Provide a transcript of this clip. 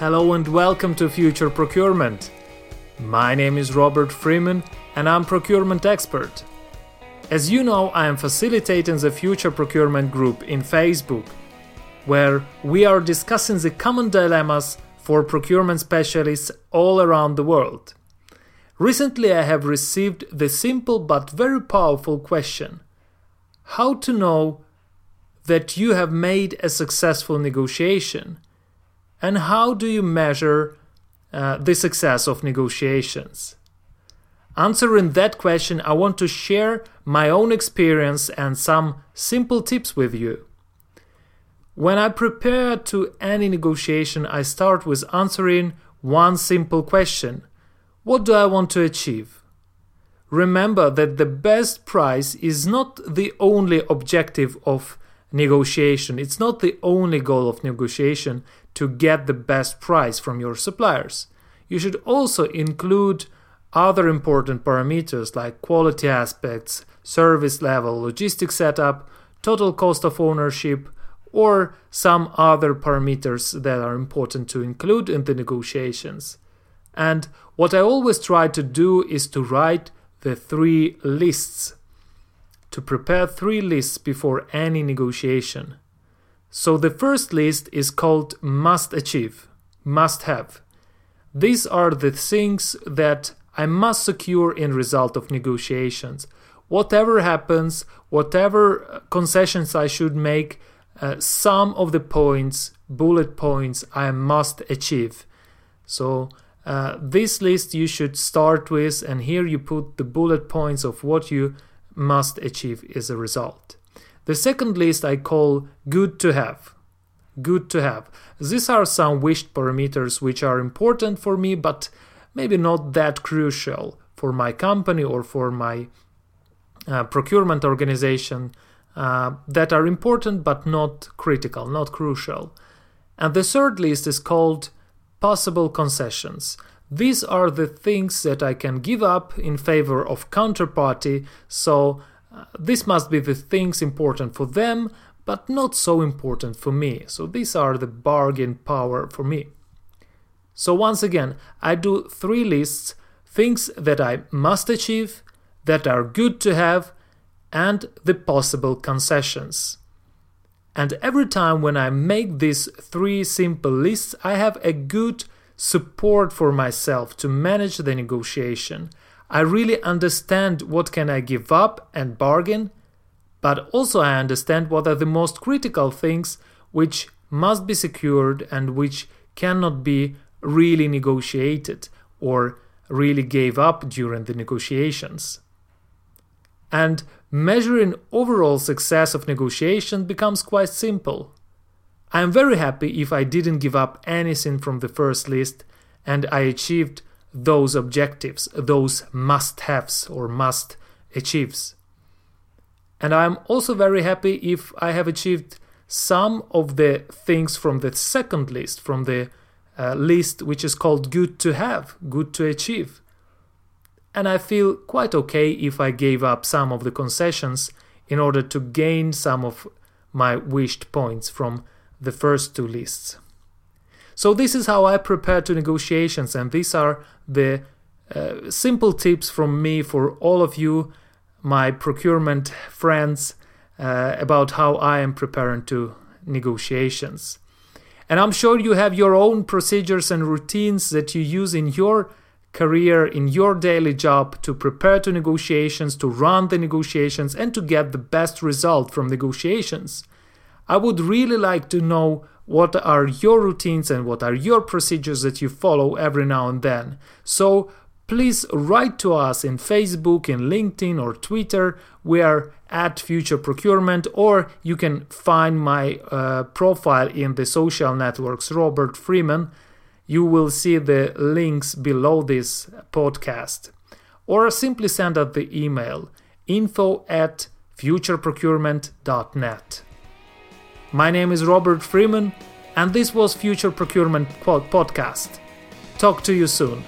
Hello and welcome to Future Procurement. My name is Robert Freeman and I'm procurement expert. As you know, I am facilitating the Future Procurement group in Facebook, where we are discussing the common dilemmas for procurement specialists all around the world. Recently, I have received the simple but very powerful question How to know that you have made a successful negotiation? And how do you measure uh, the success of negotiations? Answering that question, I want to share my own experience and some simple tips with you. When I prepare to any negotiation, I start with answering one simple question What do I want to achieve? Remember that the best price is not the only objective of negotiation. It's not the only goal of negotiation to get the best price from your suppliers. You should also include other important parameters like quality aspects, service level, logistic setup, total cost of ownership, or some other parameters that are important to include in the negotiations. And what I always try to do is to write the three lists to prepare three lists before any negotiation. So the first list is called must achieve, must have. These are the things that I must secure in result of negotiations. Whatever happens, whatever concessions I should make, uh, some of the points, bullet points, I must achieve. So uh, this list you should start with, and here you put the bullet points of what you must achieve as a result. The second list I call good to have. Good to have. These are some wished parameters which are important for me, but maybe not that crucial for my company or for my uh, procurement organization uh, that are important but not critical, not crucial. And the third list is called possible concessions. These are the things that I can give up in favor of counterparty, so uh, this must be the things important for them, but not so important for me. So these are the bargain power for me. So once again, I do three lists things that I must achieve, that are good to have, and the possible concessions. And every time when I make these three simple lists, I have a good support for myself to manage the negotiation. I really understand what can I give up and bargain, but also I understand what are the most critical things which must be secured and which cannot be really negotiated or really gave up during the negotiations. And measuring overall success of negotiation becomes quite simple. I am very happy if I didn't give up anything from the first list and I achieved those objectives, those must haves or must achieves. And I'm also very happy if I have achieved some of the things from the second list, from the uh, list which is called good to have, good to achieve. And I feel quite okay if I gave up some of the concessions in order to gain some of my wished points from the first two lists. So this is how I prepare to negotiations, and these are the uh, simple tips from me for all of you, my procurement friends, uh, about how I am preparing to negotiations. And I'm sure you have your own procedures and routines that you use in your career, in your daily job to prepare to negotiations, to run the negotiations, and to get the best result from negotiations. I would really like to know what are your routines and what are your procedures that you follow every now and then. So please write to us in Facebook, in LinkedIn, or Twitter. We are at Future Procurement, or you can find my uh, profile in the social networks, Robert Freeman. You will see the links below this podcast. Or simply send us the email info at futureprocurement.net. My name is Robert Freeman, and this was Future Procurement Podcast. Talk to you soon.